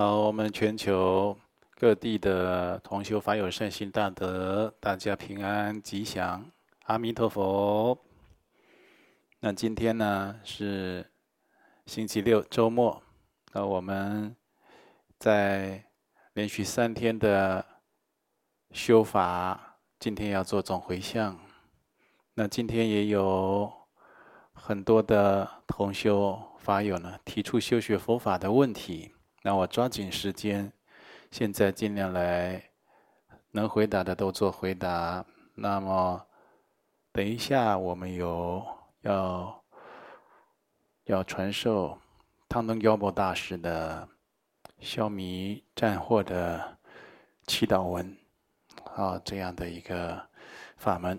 好，我们全球各地的同修法友善心大德，大家平安吉祥，阿弥陀佛。那今天呢是星期六周末，那我们在连续三天的修法，今天要做总回向。那今天也有很多的同修法友呢提出修学佛法的问题。那我抓紧时间，现在尽量来，能回答的都做回答。那么，等一下我们有要要传授汤东耀波大师的消弭战祸的祈祷文，啊，这样的一个法门，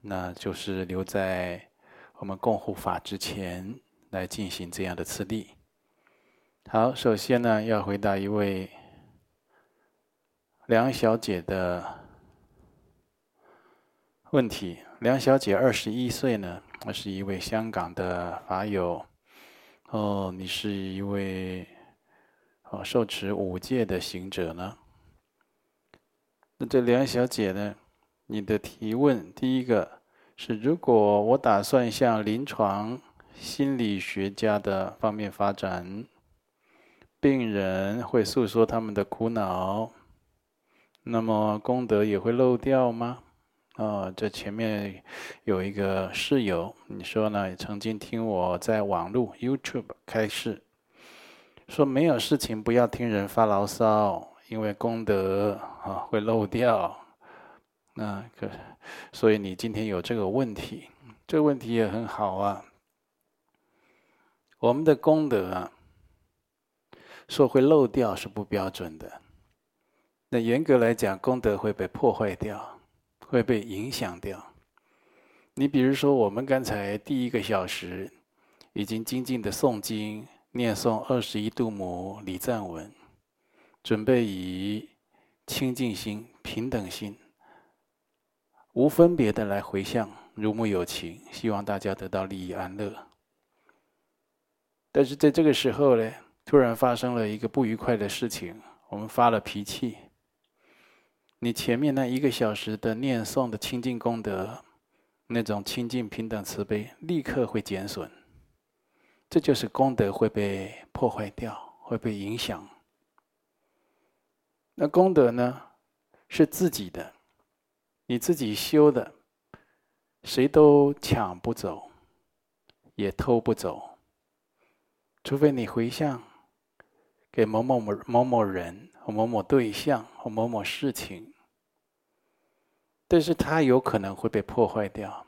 那就是留在我们供护法之前来进行这样的次第。好，首先呢，要回答一位梁小姐的问题。梁小姐二十一岁呢，她是一位香港的法友。哦，你是一位哦受持五戒的行者呢。那这梁小姐呢，你的提问，第一个是：如果我打算向临床心理学家的方面发展。病人会诉说他们的苦恼，那么功德也会漏掉吗？哦，这前面有一个室友，你说呢？曾经听我在网络 YouTube 开示，说没有事情不要听人发牢骚，因为功德啊会漏掉。那可，所以你今天有这个问题，这个问题也很好啊。我们的功德啊。说会漏掉是不标准的。那严格来讲，功德会被破坏掉，会被影响掉。你比如说，我们刚才第一个小时已经精进的诵经、念诵二十一度母礼赞文，准备以清净心、平等心、无分别的来回向，如母有情，希望大家得到利益安乐。但是在这个时候呢，突然发生了一个不愉快的事情，我们发了脾气。你前面那一个小时的念诵的清净功德，那种清净平等慈悲，立刻会减损。这就是功德会被破坏掉，会被影响。那功德呢，是自己的，你自己修的，谁都抢不走，也偷不走，除非你回向。给某某某某某人或某某对象或某某事情，但是他有可能会被破坏掉。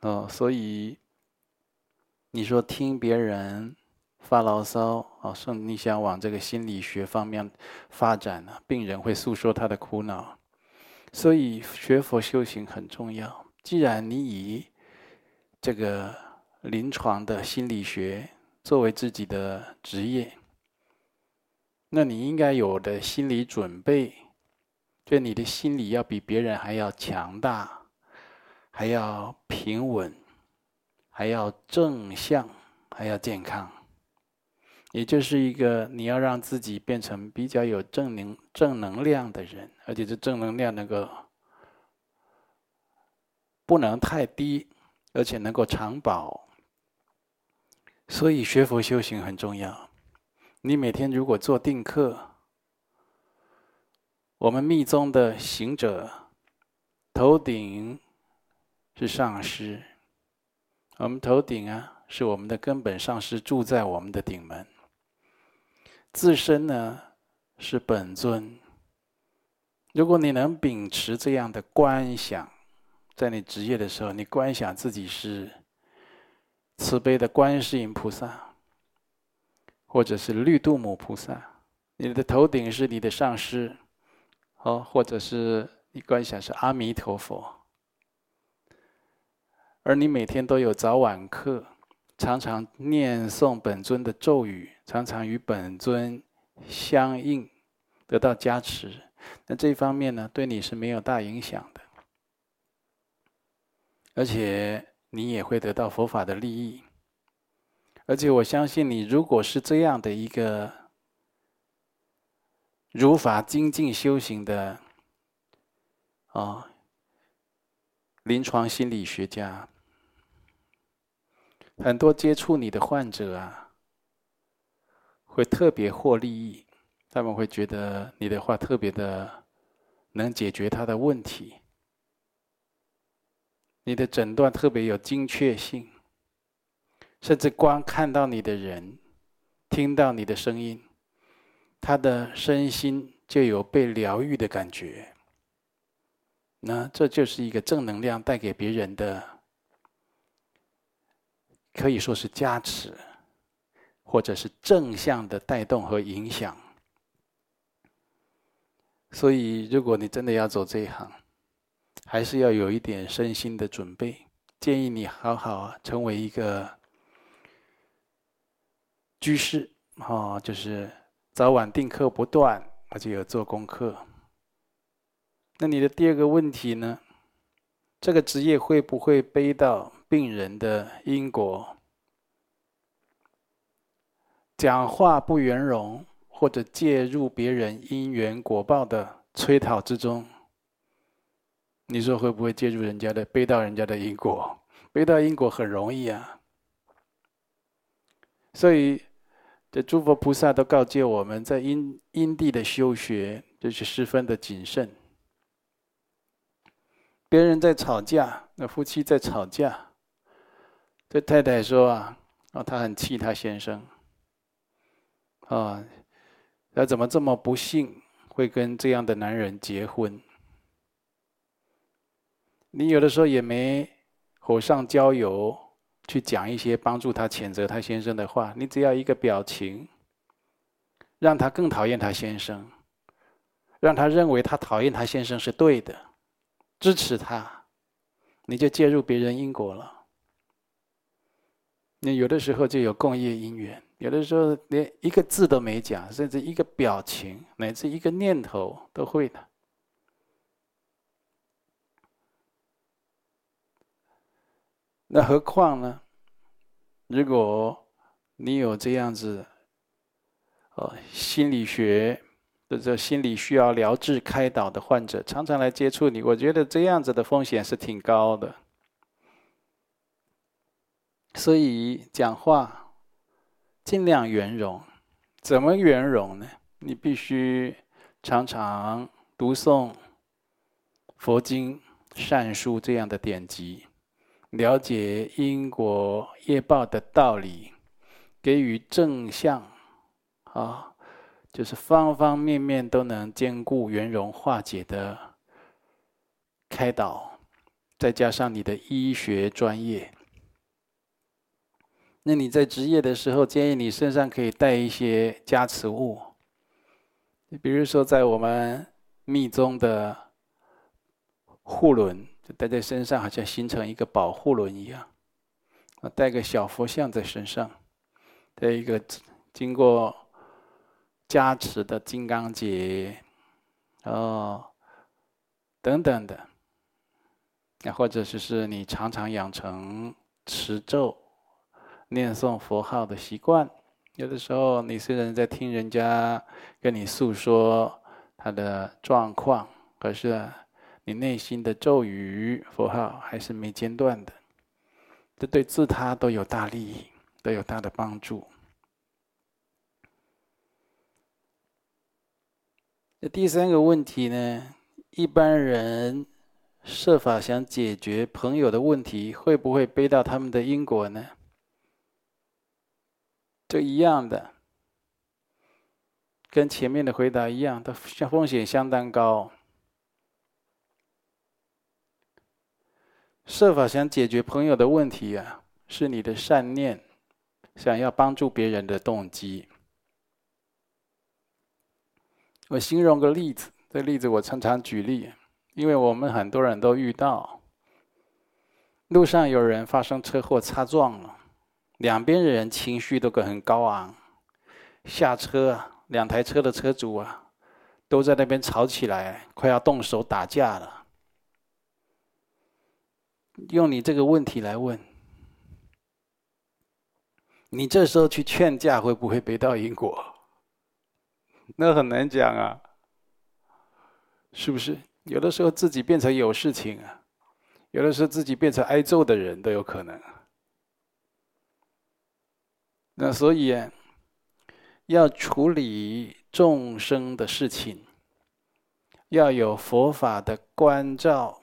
哦，所以你说听别人发牢骚啊，说你想往这个心理学方面发展呢？病人会诉说他的苦恼，所以学佛修行很重要。既然你以这个临床的心理学，作为自己的职业，那你应该有的心理准备，就你的心理要比别人还要强大，还要平稳，还要正向，还要健康。也就是一个你要让自己变成比较有正能正能量的人，而且这正能量那个不能太低，而且能够长保。所以学佛修行很重要。你每天如果做定课，我们密宗的行者头顶是上师，我们头顶啊是我们的根本上师住在我们的顶门，自身呢是本尊。如果你能秉持这样的观想，在你职业的时候，你观想自己是。慈悲的观世音菩萨，或者是绿度母菩萨，你的头顶是你的上师，哦，或者是你观想是阿弥陀佛，而你每天都有早晚课，常常念诵本尊的咒语，常常与本尊相应，得到加持，那这方面呢，对你是没有大影响的，而且。你也会得到佛法的利益，而且我相信你，如果是这样的一个如法精进修行的啊，临床心理学家，很多接触你的患者啊，会特别获利益，他们会觉得你的话特别的能解决他的问题，你的诊断特别有精确性。甚至光看到你的人，听到你的声音，他的身心就有被疗愈的感觉。那这就是一个正能量带给别人的，可以说是加持，或者是正向的带动和影响。所以，如果你真的要走这一行，还是要有一点身心的准备。建议你好好成为一个。居士，啊，就是早晚定课不断，而且有做功课。那你的第二个问题呢？这个职业会不会背到病人的因果？讲话不圆融，或者介入别人因缘果报的催讨之中，你说会不会介入人家的，背到人家的因果？背到因果很容易啊，所以。这诸佛菩萨都告诫我们在因因地的修学，就是十分的谨慎。别人在吵架，那夫妻在吵架，这太太说啊，哦，她很气她先生，啊，她怎么这么不幸，会跟这样的男人结婚？你有的时候也没火上浇油。去讲一些帮助他谴责他先生的话，你只要一个表情，让他更讨厌他先生，让他认为他讨厌他先生是对的，支持他，你就介入别人因果了。你有的时候就有共业因缘，有的时候连一个字都没讲，甚至一个表情乃至一个念头都会的。那何况呢？如果你有这样子，哦，心理学的这心理需要疗治开导的患者，常常来接触你，我觉得这样子的风险是挺高的。所以讲话尽量圆融，怎么圆融呢？你必须常常读诵佛经、善书这样的典籍。了解因果业报的道理，给予正向，啊，就是方方面面都能兼顾圆融化解的开导，再加上你的医学专业，那你在执业的时候，建议你身上可以带一些加持物，比如说在我们密宗的护轮。就带在身上，好像形成一个保护轮一样。啊，带个小佛像在身上，带一个经过加持的金刚结，哦，等等的。那或者是是你常常养成持咒、念诵佛号的习惯。有的时候，你虽然在听人家跟你诉说他的状况，可是。你内心的咒语符号还是没间断的，这对自他都有大利益，都有大的帮助。那第三个问题呢？一般人设法想解决朋友的问题，会不会背到他们的因果呢？这一样的，跟前面的回答一样，它风险相当高。设法想解决朋友的问题啊，是你的善念，想要帮助别人的动机。我形容个例子，这例子我常常举例，因为我们很多人都遇到，路上有人发生车祸擦撞了，两边的人情绪都很高昂，下车，两台车的车主啊，都在那边吵起来，快要动手打架了。用你这个问题来问，你这时候去劝架，会不会背道因果？那很难讲啊，是不是？有的时候自己变成有事情啊，有的时候自己变成挨揍的人都有可能。那所以，要处理众生的事情，要有佛法的关照，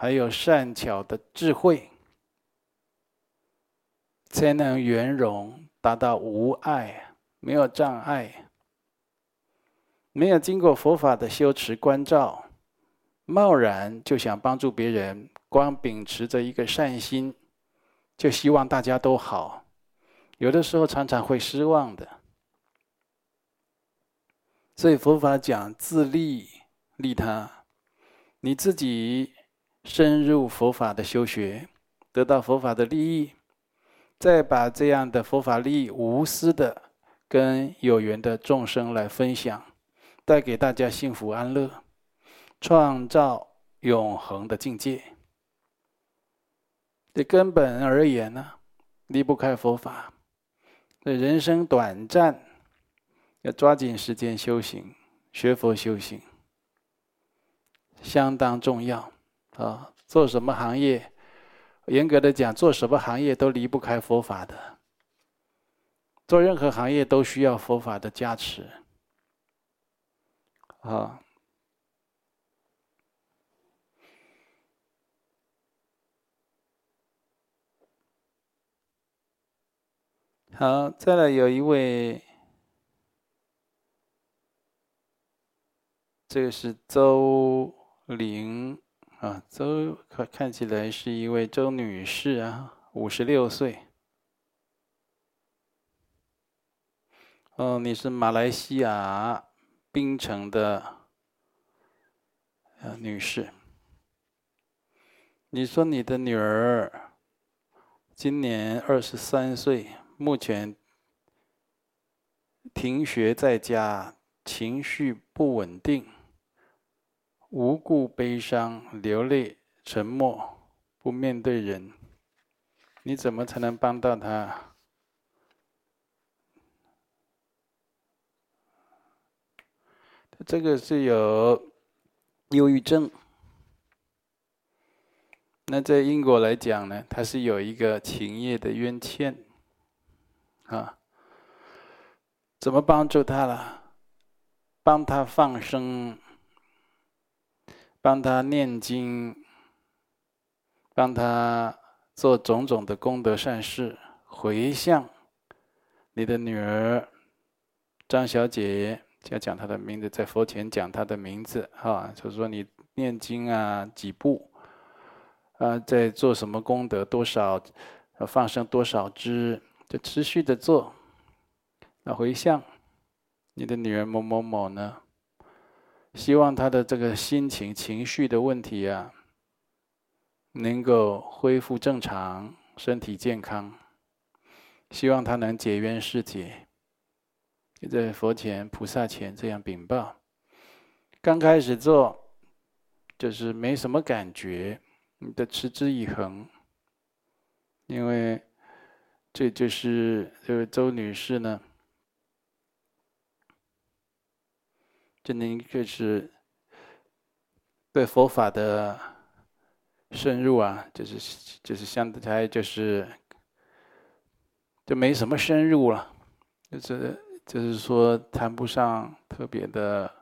还有善巧的智慧，才能圆融，达到无碍，没有障碍。没有经过佛法的修持关照，贸然就想帮助别人，光秉持着一个善心，就希望大家都好，有的时候常常会失望的。所以佛法讲自利利他，你自己深入佛法的修学，得到佛法的利益，再把这样的佛法利益无私的跟有缘的众生来分享。带给大家幸福安乐，创造永恒的境界。这根本而言呢，离不开佛法。这人生短暂，要抓紧时间修行，学佛修行，相当重要啊！做什么行业，严格的讲，做什么行业都离不开佛法的。做任何行业都需要佛法的加持。啊，好，再来有一位，这个是周玲啊，周看看起来是一位周女士啊，五十六岁。哦，你是马来西亚。槟城的呃女士，你说你的女儿今年二十三岁，目前停学在家，情绪不稳定，无故悲伤、流泪、沉默，不面对人，你怎么才能帮到他？这个是有忧郁症，那在因果来讲呢，他是有一个情业的冤欠，啊，怎么帮助他了？帮他放生，帮他念经，帮他做种种的功德善事，回向你的女儿张小姐。要讲她的名字，在佛前讲她的名字，哈，就是说你念经啊，几部，啊，在做什么功德，多少，放生多少只，就持续的做，那回向，你的女儿某某某呢，希望她的这个心情、情绪的问题啊，能够恢复正常，身体健康，希望她能解冤释结。在佛前、菩萨前这样禀报。刚开始做，就是没什么感觉，你的持之以恒。因为这就是这位周女士呢，真的一个是对佛法的深入啊，就是就是相对就是就没什么深入了，就是。就是说，谈不上特别的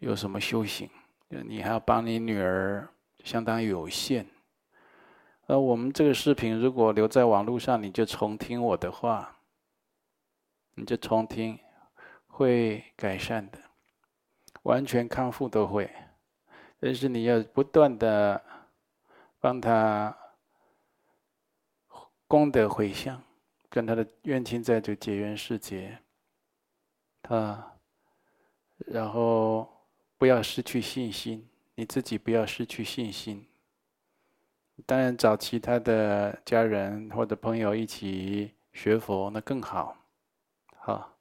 有什么修行，你还要帮你女儿，相当有限。而我们这个视频如果留在网络上，你就重听我的话，你就重听，会改善的，完全康复都会。但是你要不断的帮他功德回向，跟他的冤亲债主结缘世结。啊，然后不要失去信心，你自己不要失去信心。当然找其他的家人或者朋友一起学佛，那更好。好，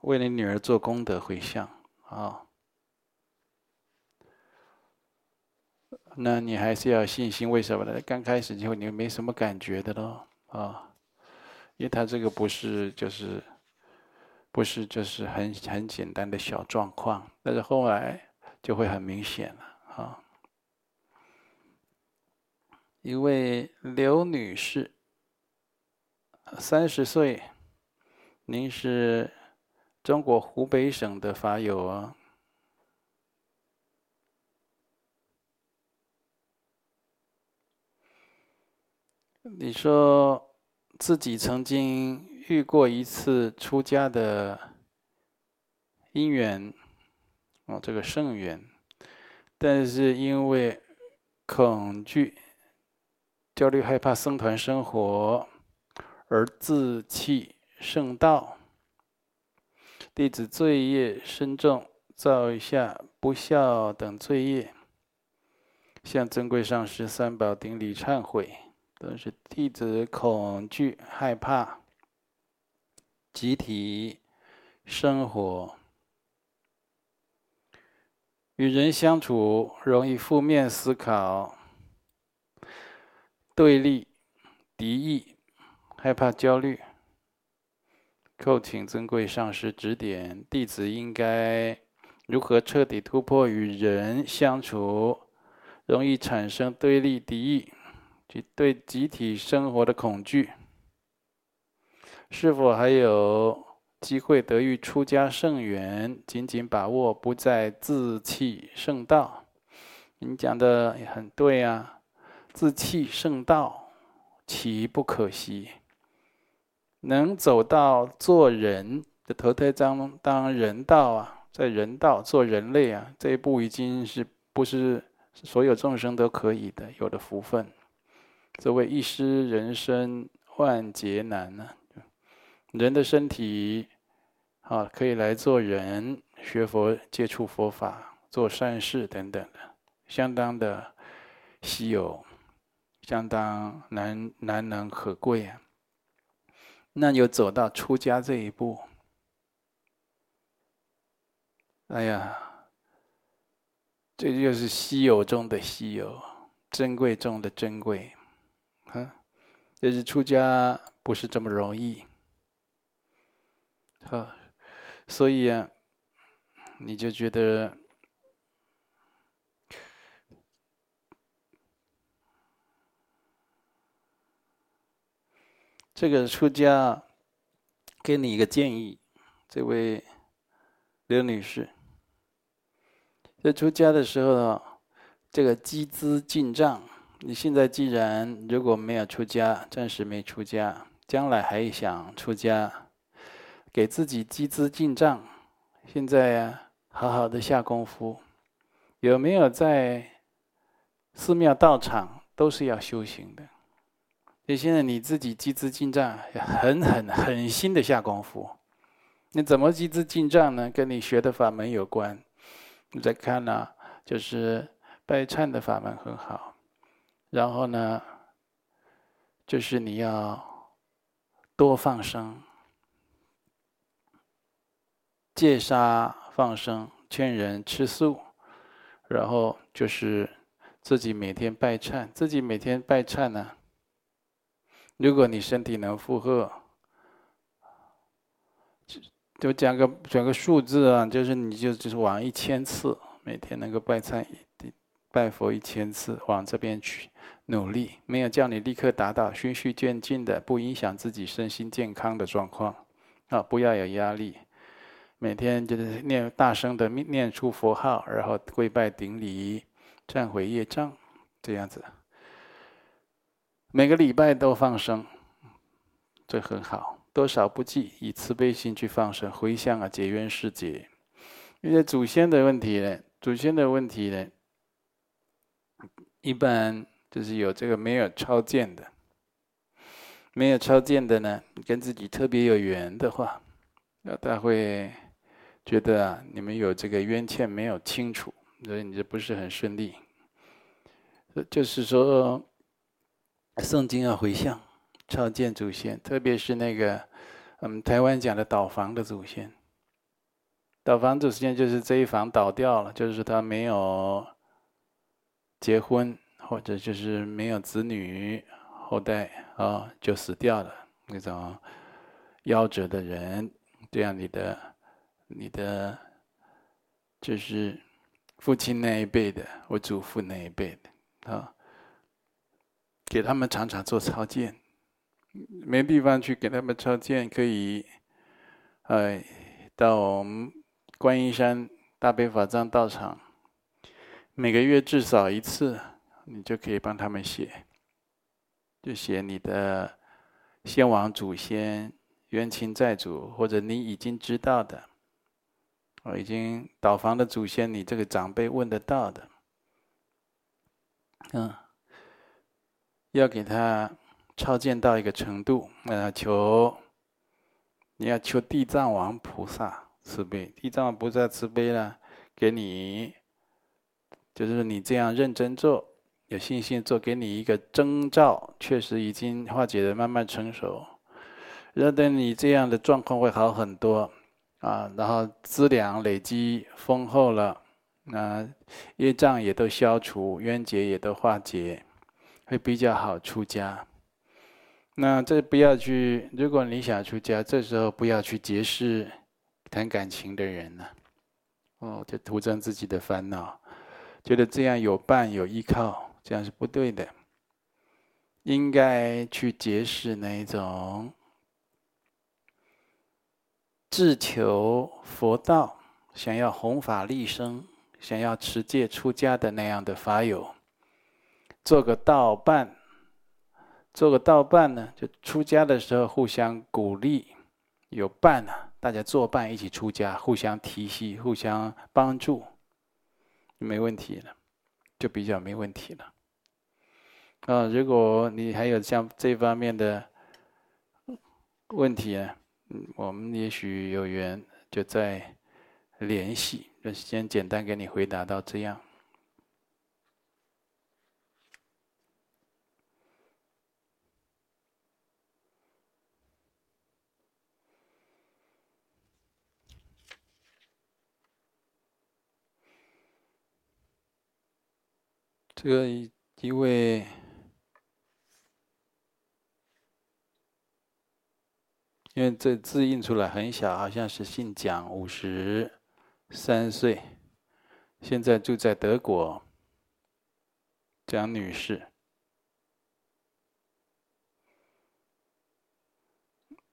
为你女儿做功德回向啊。那你还是要信心，为什么呢？刚开始就你没什么感觉的咯，啊，因为他这个不是就是不是就是很很简单的小状况，但是后来就会很明显了啊。一位刘女士，三十岁，您是中国湖北省的法友啊。你说自己曾经遇过一次出家的因缘，哦，这个圣缘，但是因为恐惧、焦虑、害怕僧团生活而自弃圣道，弟子罪业深重，造下不孝等罪业，向尊贵上师三宝顶礼忏悔。都是弟子恐惧、害怕集体生活，与人相处容易负面思考、对立、敌意、害怕焦虑。叩请尊贵上师指点，弟子应该如何彻底突破与人相处容易产生对立、敌意？对集体生活的恐惧，是否还有机会得遇出家圣缘？紧紧把握，不再自弃圣道。你讲的也很对啊，自弃圣道，岂不可惜？能走到做人的投胎当当人道啊，在人道做人类啊，这一步已经是不是所有众生都可以的，有的福分。所谓一失人身万劫难呢，人的身体啊，可以来做人，学佛、接触佛法、做善事等等的，相当的稀有，相当难难能可贵啊。那就走到出家这一步，哎呀，这就是稀有中的稀有，珍贵中的珍贵。嗯，但是出家不是这么容易，好，所以啊，你就觉得这个出家，给你一个建议，这位刘女士，在出家的时候呢，这个积资进账。你现在既然如果没有出家，暂时没出家，将来还想出家，给自己积资进账。现在呀，好好的下功夫。有没有在寺庙道场都是要修行的？你现在你自己积资进账，狠狠狠心的下功夫。你怎么积资进账呢？跟你学的法门有关。你再看呢、啊，就是拜忏的法门很好。然后呢，就是你要多放生，戒杀放生，劝人吃素，然后就是自己每天拜忏，自己每天拜忏呢。如果你身体能负荷，就就讲个讲个数字啊，就是你就就是往一千次，每天能够拜忏拜佛一千次，往这边去。努力没有叫你立刻达到循序渐进的，不影响自己身心健康的状况啊！不要有压力，每天就是念大声的念出佛号，然后跪拜顶礼，忏悔业障，这样子。每个礼拜都放生，这很好，多少不计，以慈悲心去放生，回向啊，解冤释结。因为祖先的问题呢，祖先的问题呢，一般。就是有这个没有超荐的，没有超荐的呢，跟自己特别有缘的话，那他会觉得啊，你们有这个冤欠没有清楚，所以你这不是很顺利。就是说，诵经要回向，超荐祖先，特别是那个我们台湾讲的倒房的祖先，倒房祖先就是这一房倒掉了，就是他没有结婚。或者就是没有子女后代啊，就死掉了，那种夭折的人，这样你的你的就是父亲那一辈的，我祖父那一辈的啊，给他们常常做超荐，没地方去给他们超荐，可以，哎，到我们观音山大悲法藏道场，每个月至少一次，你就可以帮他们写，就写你的。先王祖先、冤亲债主，或者你已经知道的，我已经倒房的祖先，你这个长辈问得到的，嗯，要给他超荐到一个程度，那求你要求地藏王菩萨慈悲，地藏王菩萨慈悲了，给你，就是你这样认真做。有信心做，给你一个征兆，确实已经化解的慢慢成熟。然后等你这样的状况会好很多啊，然后资粮累积丰厚了，那业障也都消除，冤结也都化解，会比较好出家。那这不要去，如果你想出家，这时候不要去结识谈感情的人了，哦，就徒增自己的烦恼，觉得这样有伴有依靠。这样是不对的，应该去结识那一种自求佛道、想要弘法利生、想要持戒出家的那样的法友，做个道伴。做个道伴呢，就出家的时候互相鼓励，有伴啊，大家作伴一起出家，互相提携、互相帮助，没问题了，就比较没问题了。啊，如果你还有像这方面的问题呢，我们也许有缘就再联系。就先简单给你回答到这样。这个一位。因为这字印出来很小，好像是姓蒋，五十三岁，现在住在德国。蒋女士，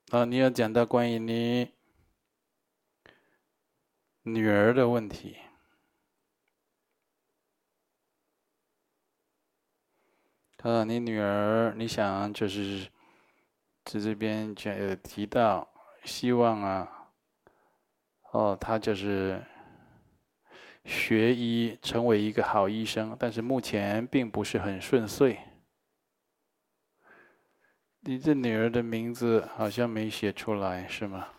啊，你要讲到关于你女儿的问题，啊，你女儿，你想就是。在这边就有提到，希望啊，哦，他就是学医，成为一个好医生，但是目前并不是很顺遂。你这女儿的名字好像没写出来，是吗？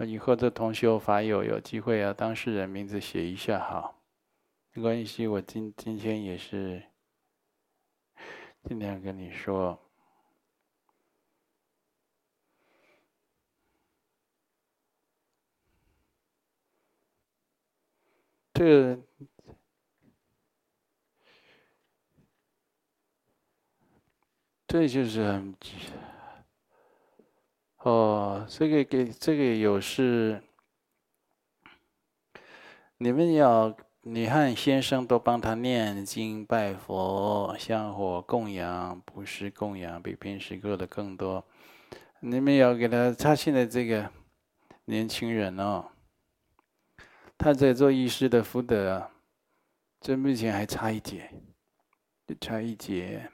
以后的同修法友有机会啊，当事人名字写一下好。没关系，我今今天也是今天跟你说。这个，这就是很哦，这个给这个有事，你们要你和先生都帮他念经拜佛，香火供养，不是供养，比平时做的更多。你们要给他，他现在这个年轻人哦。他在做医师的福德，这目前还差一截，差一截，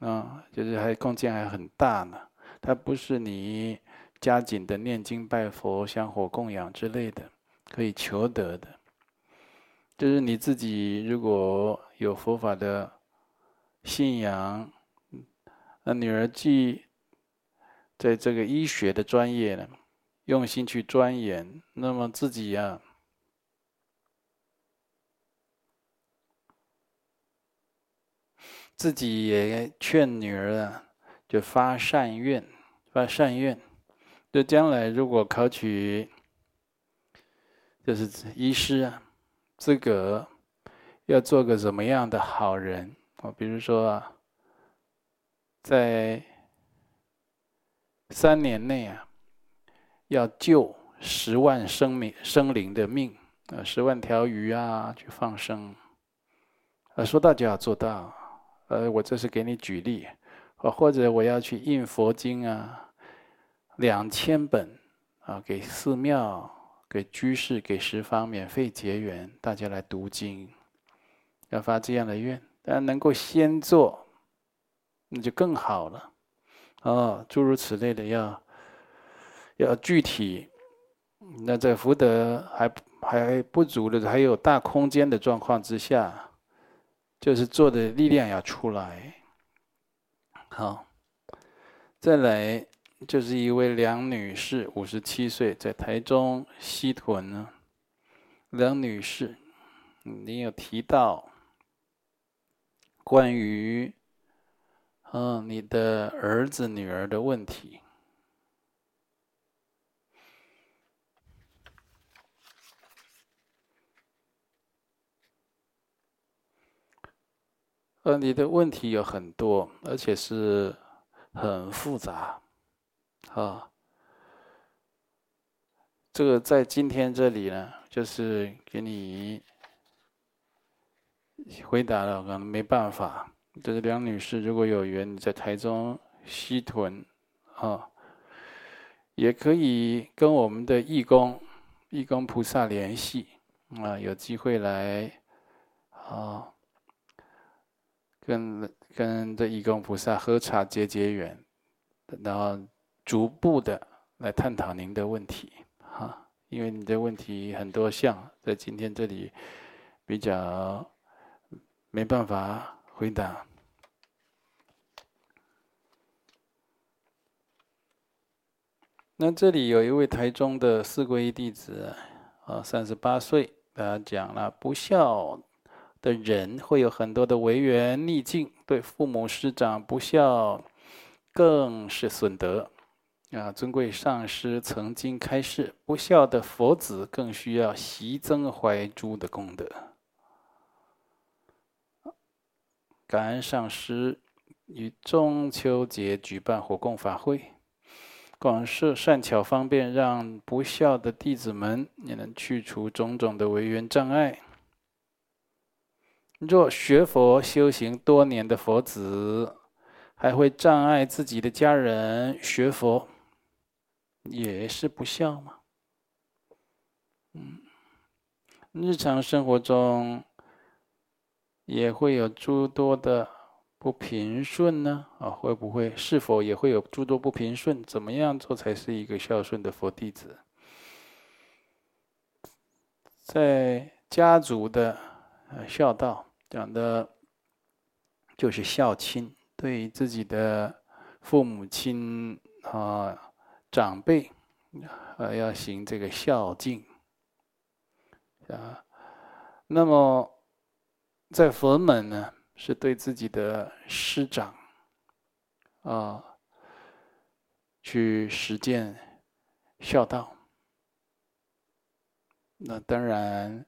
啊，就是还空间还很大呢。他不是你加紧的念经拜佛、香火供养之类的可以求得的，就是你自己如果有佛法的信仰，那女儿既在这个医学的专业呢，用心去钻研，那么自己呀、啊。自己也劝女儿啊，就发善愿，发善愿，就将来如果考取，就是医师啊资格，要做个怎么样的好人？我比如说，在三年内啊，要救十万生命生灵的命，啊，十万条鱼啊去放生，啊，说到就要做到，呃，我这是给你举例，或者我要去印佛经啊，两千本啊，给寺庙、给居士、给十方免费结缘，大家来读经，要发这样的愿，但能够先做，那就更好了。哦，诸如此类的要要具体，那在福德还还不足的，还有大空间的状况之下，就是做的力量要出来。好，再来就是一位梁女士，五十七岁，在台中西屯呢。梁女士，你有提到关于。嗯，你的儿子、女儿的问题。呃，你的问题有很多，而且是很复杂。啊，这个在今天这里呢，就是给你回答了，可能没办法。这是梁女士，如果有缘，你在台中西屯，啊，也可以跟我们的义工、义工菩萨联系，啊，有机会来，啊，跟跟这义工菩萨喝茶结结缘，然后逐步的来探讨您的问题，哈，因为你的问题很多项，在今天这里比较没办法回答。那这里有一位台中的四皈依弟子，啊，三十八岁，他讲了不孝的人会有很多的违缘逆境，对父母师长不孝，更是损德。啊，尊贵上师曾经开示，不孝的佛子更需要习增怀珠的功德。感恩上师于中秋节举办火供法会。广设善巧方便，让不孝的弟子们也能去除种种的违缘障碍。若学佛修行多年的佛子，还会障碍自己的家人学佛，也是不孝吗？嗯，日常生活中也会有诸多的。不平顺呢？啊，会不会？是否也会有诸多不平顺？怎么样做才是一个孝顺的佛弟子？在家族的呃孝道讲的，就是孝亲，对自己的父母亲啊长辈啊要行这个孝敬啊。那么在佛门呢？是对自己的师长，啊，去实践孝道。那当然，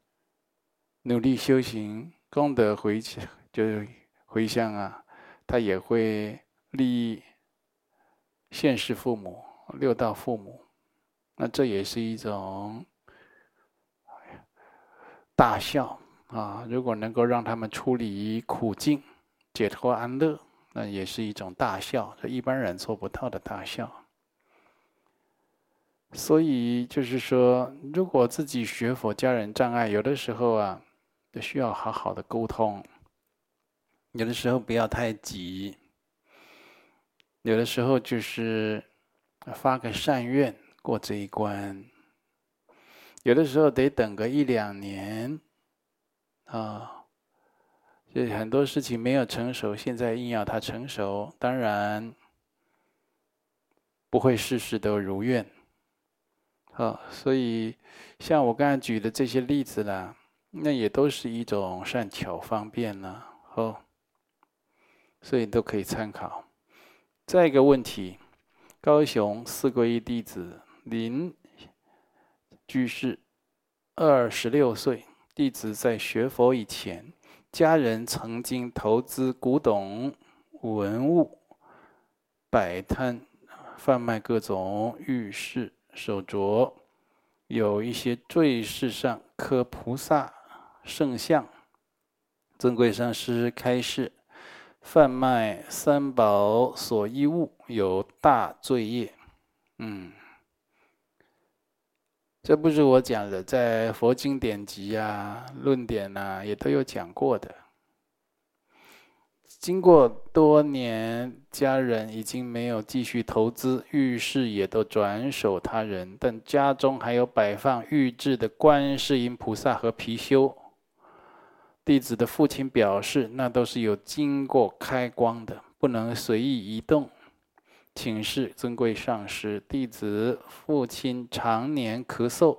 努力修行，功德回就回向啊，他也会利益现世父母、六道父母。那这也是一种大孝。啊，如果能够让他们出离苦境、解脱安乐，那也是一种大孝，这一般人做不到的大孝。所以就是说，如果自己学佛，家人障碍，有的时候啊，就需要好好的沟通。有的时候不要太急，有的时候就是发个善愿过这一关。有的时候得等个一两年。啊，就很多事情没有成熟，现在硬要它成熟，当然不会事事都如愿。好，所以像我刚才举的这些例子啦，那也都是一种善巧方便呢。哦，所以都可以参考。再一个问题，高雄四皈依弟子林居士，二十六岁。弟子在学佛以前，家人曾经投资古董、文物、摆摊、贩卖各种玉饰手镯，有一些坠饰上刻菩萨圣像。尊贵上师开示，贩卖三宝所依物有大罪业。嗯，这不是我讲的，在佛经典籍啊、论点啊，也都有讲过的。经过多年，家人已经没有继续投资，玉饰也都转手他人，但家中还有摆放玉制的观世音菩萨和貔貅。弟子的父亲表示，那都是有经过开光的，不能随意移动。请示尊贵上师，弟子父亲常年咳嗽，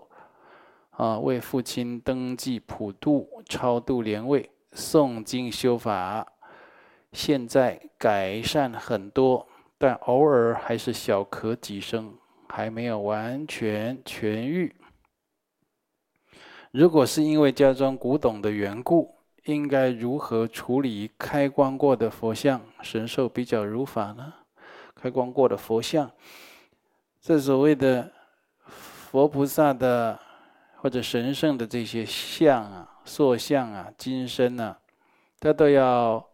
啊，为父亲登记普度、超度莲位、诵经修法。现在改善很多，但偶尔还是小咳几声，还没有完全痊愈。如果是因为家中古董的缘故，应该如何处理开光过的佛像、神兽比较如法呢？开光过的佛像，这所谓的佛菩萨的或者神圣的这些像啊、塑像啊、金身啊，它都要。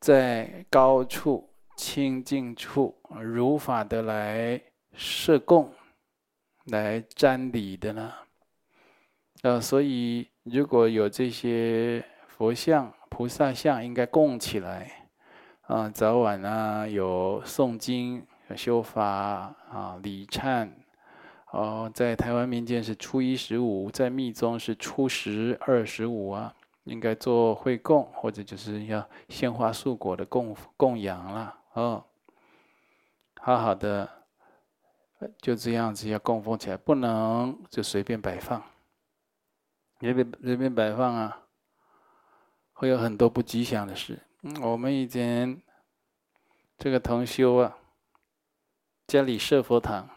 在高处清净处如法的来设供，来瞻礼的呢？呃，所以如果有这些佛像、菩萨像，应该供起来啊，早晚啊有诵经、修法啊、礼忏。哦，在台湾民间是初一十五，在密宗是初十二十五啊。应该做会供，或者就是要鲜花素果的供供养了哦。好好的，就这样子要供奉起来，不能就随便摆放。随便随便摆放啊，会有很多不吉祥的事。嗯，我们以前这个同修啊，家里设佛堂，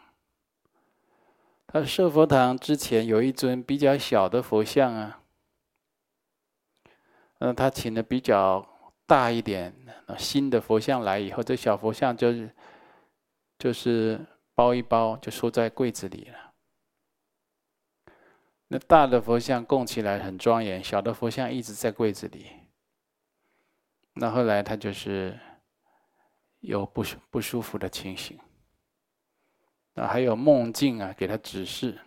他设佛堂之前有一尊比较小的佛像啊。嗯，他请的比较大一点，新的佛像来以后，这小佛像就是就是包一包就收在柜子里了。那大的佛像供起来很庄严，小的佛像一直在柜子里。那后来他就是有不不舒服的情形，那还有梦境啊，给他指示，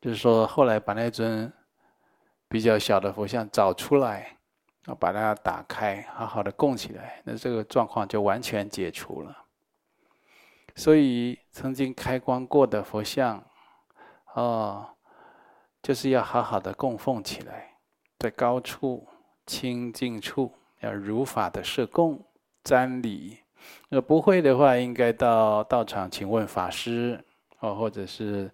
就是说后来把那尊。比较小的佛像找出来，啊，把它打开，好好的供起来，那这个状况就完全解除了。所以曾经开光过的佛像，哦，就是要好好的供奉起来，在高处清净处要如法的设供瞻礼。那不会的话，应该到道场请问法师，哦，或者是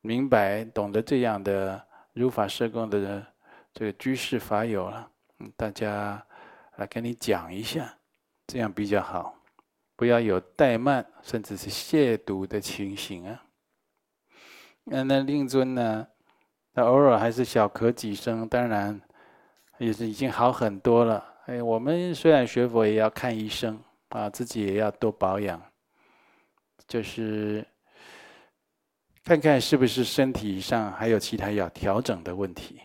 明白懂得这样的。如法设供的人这个居士法友了，大家来跟你讲一下，这样比较好，不要有怠慢甚至是亵渎的情形啊。那那令尊呢？他偶尔还是小咳几声，当然也是已经好很多了。哎，我们虽然学佛，也要看医生啊，自己也要多保养，就是。看看是不是身体上还有其他要调整的问题。